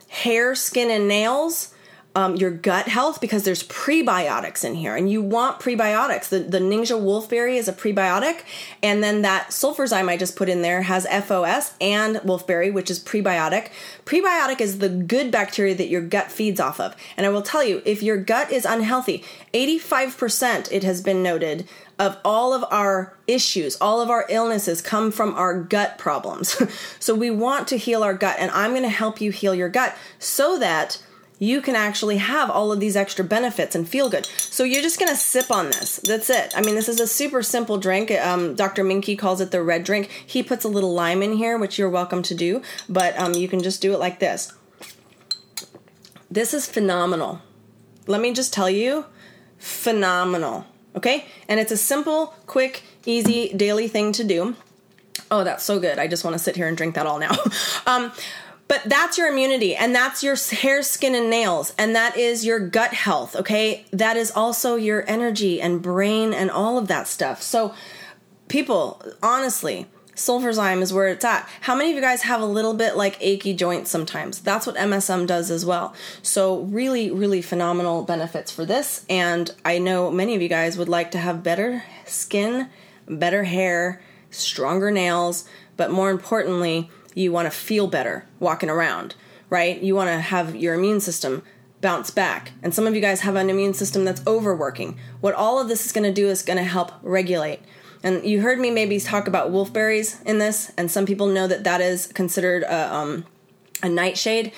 hair, skin, and nails. Um, your gut health because there's prebiotics in here and you want prebiotics. The, the Ningxia wolfberry is a prebiotic, and then that sulfurzyme I just put in there has FOS and wolfberry, which is prebiotic. Prebiotic is the good bacteria that your gut feeds off of. And I will tell you, if your gut is unhealthy, 85% it has been noted of all of our issues, all of our illnesses come from our gut problems. (laughs) so we want to heal our gut, and I'm going to help you heal your gut so that you can actually have all of these extra benefits and feel good. So you're just gonna sip on this. That's it. I mean, this is a super simple drink. Um, Dr. Minky calls it the red drink. He puts a little lime in here, which you're welcome to do, but um, you can just do it like this. This is phenomenal. Let me just tell you, phenomenal. Okay? And it's a simple, quick, easy daily thing to do. Oh, that's so good. I just want to sit here and drink that all now. (laughs) um, but that's your immunity, and that's your hair, skin, and nails, and that is your gut health, okay? That is also your energy and brain and all of that stuff. So, people, honestly, sulfurzyme is where it's at. How many of you guys have a little bit like achy joints sometimes? That's what MSM does as well. So, really, really phenomenal benefits for this. And I know many of you guys would like to have better skin, better hair, stronger nails, but more importantly, you want to feel better walking around, right? You want to have your immune system bounce back. And some of you guys have an immune system that's overworking. What all of this is going to do is going to help regulate. And you heard me maybe talk about wolfberries in this, and some people know that that is considered a, um, a nightshade.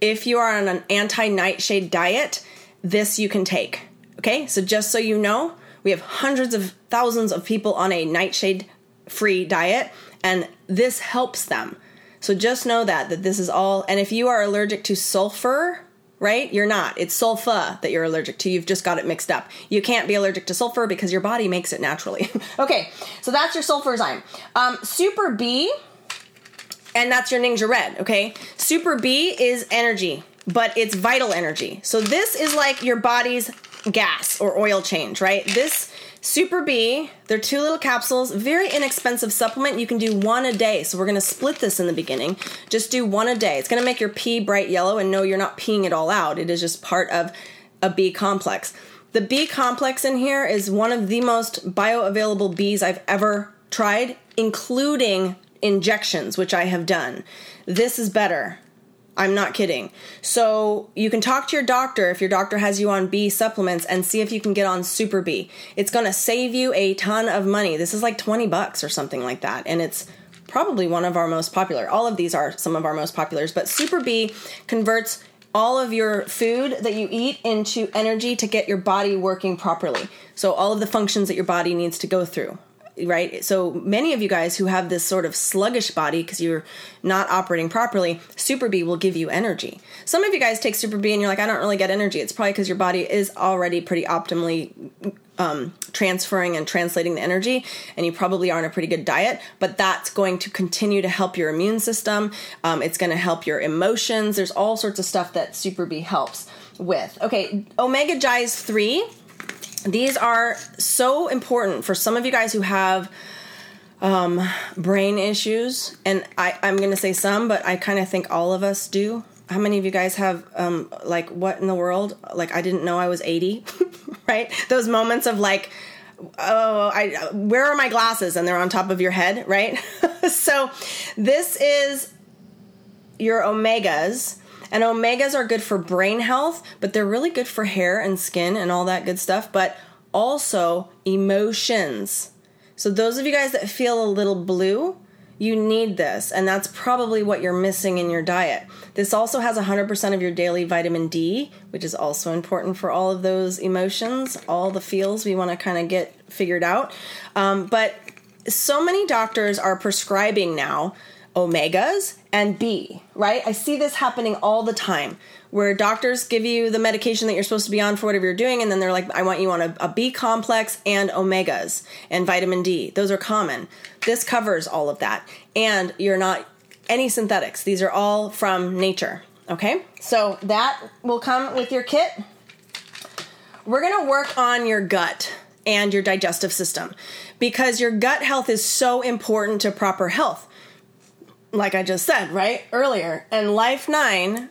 If you are on an anti nightshade diet, this you can take. Okay, so just so you know, we have hundreds of thousands of people on a nightshade free diet, and this helps them. So just know that that this is all and if you are allergic to sulfur, right? You're not. It's sulfa that you're allergic to. You've just got it mixed up. You can't be allergic to sulfur because your body makes it naturally. (laughs) okay, so that's your sulfurzyme. Um, Super B, and that's your Ningxia Red, okay? Super B is energy, but it's vital energy. So this is like your body's gas or oil change, right? This Super B, they're two little capsules, very inexpensive supplement. You can do one a day. So we're going to split this in the beginning. Just do one a day. It's going to make your pee bright yellow and no, you're not peeing it all out. It is just part of a B complex. The B complex in here is one of the most bioavailable Bs I've ever tried, including injections, which I have done. This is better. I'm not kidding. So you can talk to your doctor if your doctor has you on B supplements and see if you can get on Super B. It's going to save you a ton of money. This is like 20 bucks or something like that. And it's probably one of our most popular. All of these are some of our most populars, but Super B converts all of your food that you eat into energy to get your body working properly. So all of the functions that your body needs to go through right? So many of you guys who have this sort of sluggish body because you're not operating properly, Super B will give you energy. Some of you guys take Super B and you're like, I don't really get energy. It's probably because your body is already pretty optimally um, transferring and translating the energy, and you probably are on a pretty good diet, but that's going to continue to help your immune system. Um, it's going to help your emotions. There's all sorts of stuff that Super B helps with. Okay, OmegaGize3 these are so important for some of you guys who have um, brain issues, and I, I'm going to say some, but I kind of think all of us do. How many of you guys have um, like what in the world? Like I didn't know I was 80, (laughs) right? Those moments of like, oh, I where are my glasses? And they're on top of your head, right? (laughs) so this is your omegas and omegas are good for brain health, but they're really good for hair and skin and all that good stuff, but also emotions. So, those of you guys that feel a little blue, you need this, and that's probably what you're missing in your diet. This also has 100% of your daily vitamin D, which is also important for all of those emotions, all the feels we want to kind of get figured out. Um, but so many doctors are prescribing now omegas and B, right? I see this happening all the time where doctors give you the medication that you're supposed to be on for whatever you're doing, and then they're like, I want you on a, a B complex and omegas and vitamin D. Those are common. This covers all of that. And you're not any synthetics, these are all from nature. Okay, so that will come with your kit. We're gonna work on your gut and your digestive system because your gut health is so important to proper health like I just said, right? Earlier. And Life 9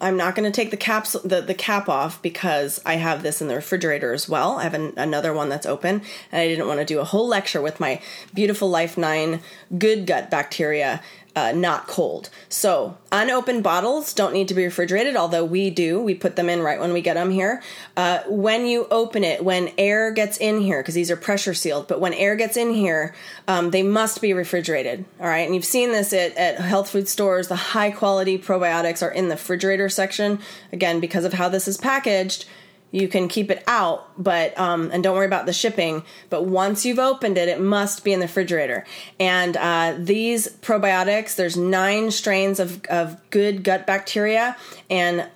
I'm not going to take the caps the, the cap off because I have this in the refrigerator as well. I have an, another one that's open, and I didn't want to do a whole lecture with my beautiful Life Nine good gut bacteria uh, not cold. So unopened bottles don't need to be refrigerated, although we do. We put them in right when we get them here. Uh, when you open it, when air gets in here, because these are pressure sealed, but when air gets in here, um, they must be refrigerated. All right, and you've seen this at, at health food stores. The high quality probiotics are in the refrigerator section. Again, because of how this is packaged you can keep it out but um, and don't worry about the shipping. But once you've opened it it must be in the refrigerator. And uh, these probiotics there's nine strains of, of good gut bacteria and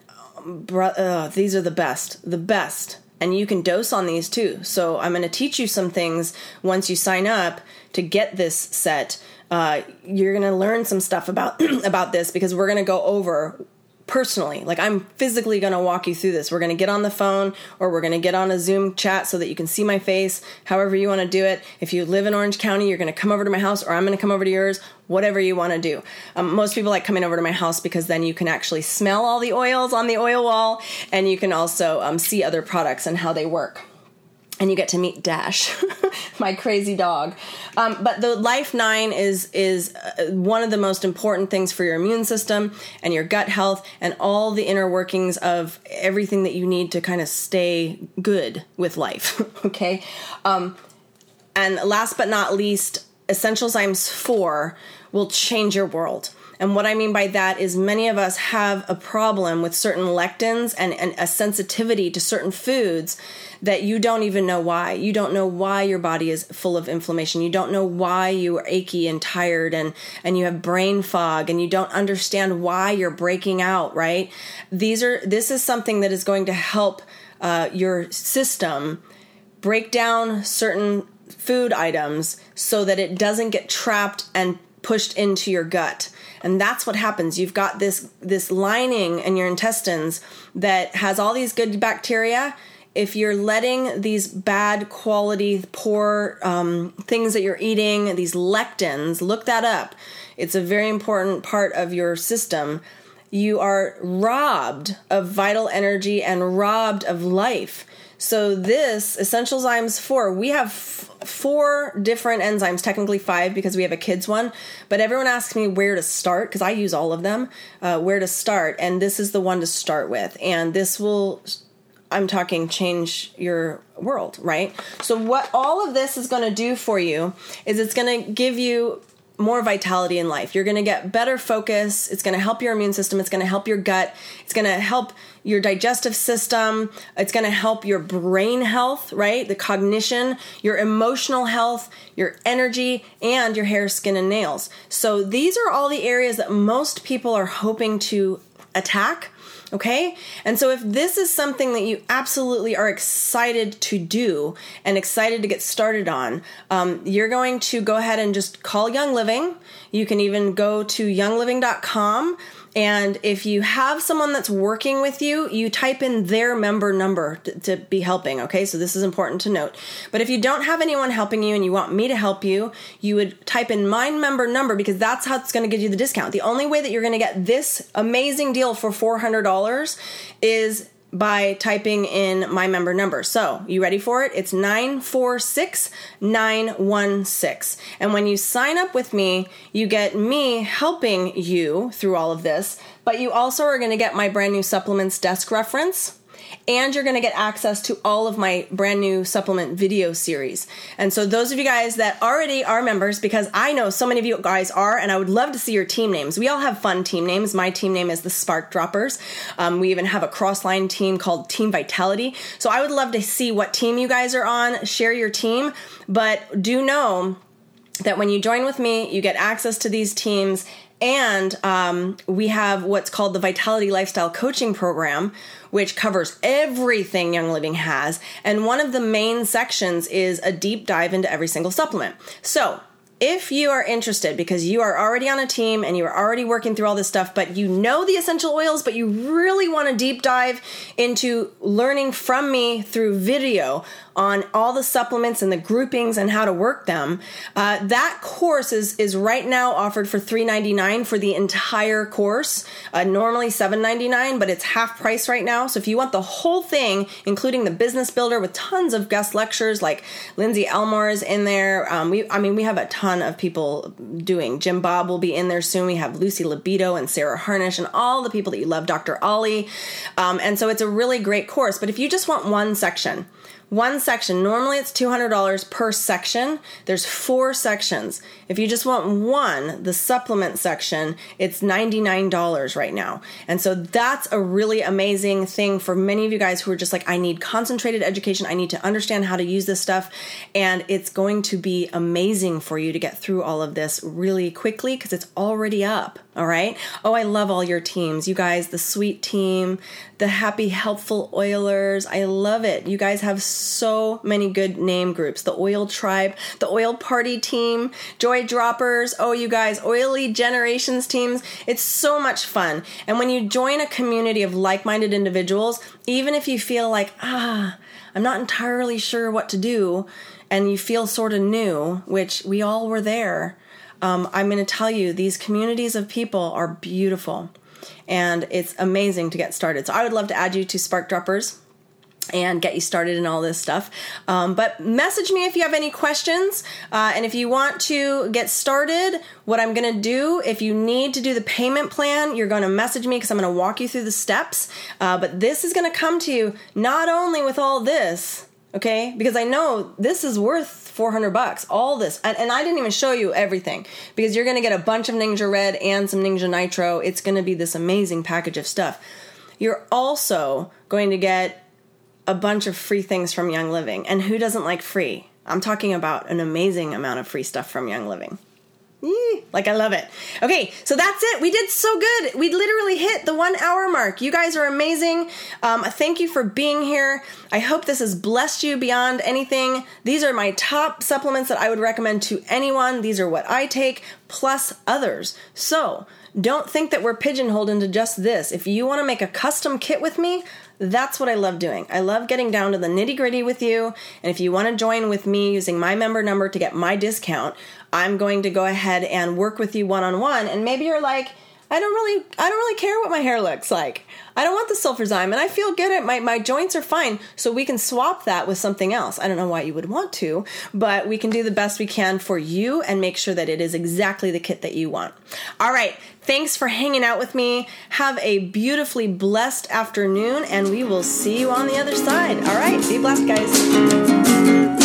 uh, these are the best the best. And you can dose on these too. So i'm going to teach you some things once you sign up to get this set. Uh, you're going to learn some stuff about (clears throat) about this because we're going to go over personally. Like I'm physically going to walk you through this. We're going to get on the phone or we're going to get on a Zoom chat so that you can see my face, however you want to do it. If you live in Orange County, you're going to come over to my house or I'm going to come over to yours, whatever you want to do. Um, most people like coming over to my house because then you can actually smell all the oils on the oil wall and you can also um, see other products and how they work and you get to meet Dash, (laughs) my crazy dog. Um, but the Life Nine is is uh, one of the most important things for your immune system and your gut health and all the inner workings of everything that you need to kind of stay good with life. (laughs) okay, um, and last but not least, Essentialzymes Four will change your world. And what I mean by that is many of us have a problem with certain lectins and, and a sensitivity to certain foods that you don't even know why. You don't know why your body is full of inflammation. You don't know why you are achy and tired and, and you have brain fog and you don't understand why you're breaking out, right? These are, this is something that is going to help uh, your system break down certain food items so that it doesn't get trapped and pushed into your gut and that's what happens you've got this this lining in your intestines that has all these good bacteria if you're letting these bad quality poor um, things that you're eating these lectins look that up. It's a very important part of your system. You are robbed of vital energy and robbed of life. So this Essentialzymes 4, we have f- four different enzymes, technically five because we have a kids one, but everyone asks me where to start because I use all of them, uh, where to start, and this is the one to start with. And this will I'm talking change your world, right? So what all of this is going to do for you is it's going to give you more vitality in life. You're going to get better focus. It's going to help your immune system. It's going to help your gut. It's going to help your digestive system. It's going to help your brain health, right? The cognition, your emotional health, your energy, and your hair, skin, and nails. So these are all the areas that most people are hoping to attack Okay? And so if this is something that you absolutely are excited to do and excited to get started on, um, you're going to go ahead and just call Young Living. You can even go to youngliving.com and if you have someone that's working with you, you type in their member number to, to, be helping. Okay, so this is important to note. But if you don't have anyone helping you and you want me to help you, you would type in my member number because that's how it's going to give you the discount. The only way that you're going to get this amazing deal for $400 is by typing in my member number. So, you ready for it? It's 946916. And when you sign up with me, you get me helping you through all of this, but you also are going to get my brand new supplements desk reference and you're going to get access to all of my brand new supplement video series. And so, those of you guys that already are members, because I know so many of you guys are, and I would love to see your team names. We all have fun team names. My team name is the Spark Droppers. Um, we even have a crossline team called Team Vitality. So, I would love to see what team you guys are on, share your team, but do know that when you join with me, you get access to these teams and um, we have what's called the Vitality Lifestyle Coaching Program, which covers everything Young Living has. And one of the main sections is a deep dive into every single supplement. So, if you are interested because you are already on a team and you are already working through all this stuff, but you know the essential oils, but you really want to deep dive into learning from me through video on all the supplements and the groupings and how to work them. Uh, that course is is right now offered for $3.99 for the entire course. Uh, normally $7.99, but it's half price right now. So if you want the whole thing, including the business builder with tons of guest lectures, like Lindsay Elmore is in there. Um, we, I mean, we have a ton of people doing. Jim Bob will be in there soon. We have Lucy Libido and Sarah Harnish and all the people that you love, Dr. Ollie. Um, and so it's a really great course. But if you just want one section, one section. Normally it's $200 per section. There's four sections. If you just want one, the supplement section, it's $99 right now. And so that's a really amazing thing for many of you guys who are just like, I need concentrated education. I need to understand how to use this stuff. And it's going to be amazing for you to get through all of this really quickly because it's already up. All right. Oh, I love all your teams. You guys, the sweet team, the happy, helpful oilers. I love it. You guys have so many good name groups. The oil tribe, the oil party team, joy droppers. Oh, you guys, oily generations teams. It's so much fun. And when you join a community of like minded individuals, even if you feel like, ah, I'm not entirely sure what to do, and you feel sort of new, which we all were there um, I'm going to tell you, these communities of people are beautiful and it's amazing to get started. So I would love to add you to Spark Droppers and get you started in all this stuff. Um, but message me if you have any questions. Uh, and if you want to get started, what I'm going to do, if you need to do the payment plan, you're going to message me because I'm going to walk you through the steps. Uh, but this is going to come to you not only with all this, okay, because I know this is worth 400 bucks all this. And, and i didn't even show you everything because you're going to get a bunch of Ningxia red and some Ningxia nitro. It's going to be this amazing package of stuff. You're also going to get a bunch of free things from young living. And who doesn't like free? I'm talking about an amazing amount of free stuff from young living like I love it. Okay, so that's it. We did so good. We literally hit the one hour mark. You guys are amazing. Um, thank you for being here. I hope this has blessed you beyond anything. These are my top supplements that I would recommend to anyone. These are what I take, plus others. So don't think that we're pigeonholed into just this. If you want to make a custom kit with me, that's what I love doing. I love getting down to the nitty gritty with you. And if you want to join with me using my member number to get my discount, I'm going to go ahead and work with you one on one. And maybe you're like, I don't really I don't really care what my hair looks like. I don't want the sulfurzyme and I feel good at my my joints are fine. So we can swap that with something else. I don't know why you would want to, but we can do the best we can for you and make sure that it is exactly the kit that you want. All right. Thanks for hanging out with me. Have a beautifully blessed afternoon and we will see you on the other side. All right. Be blessed, guys.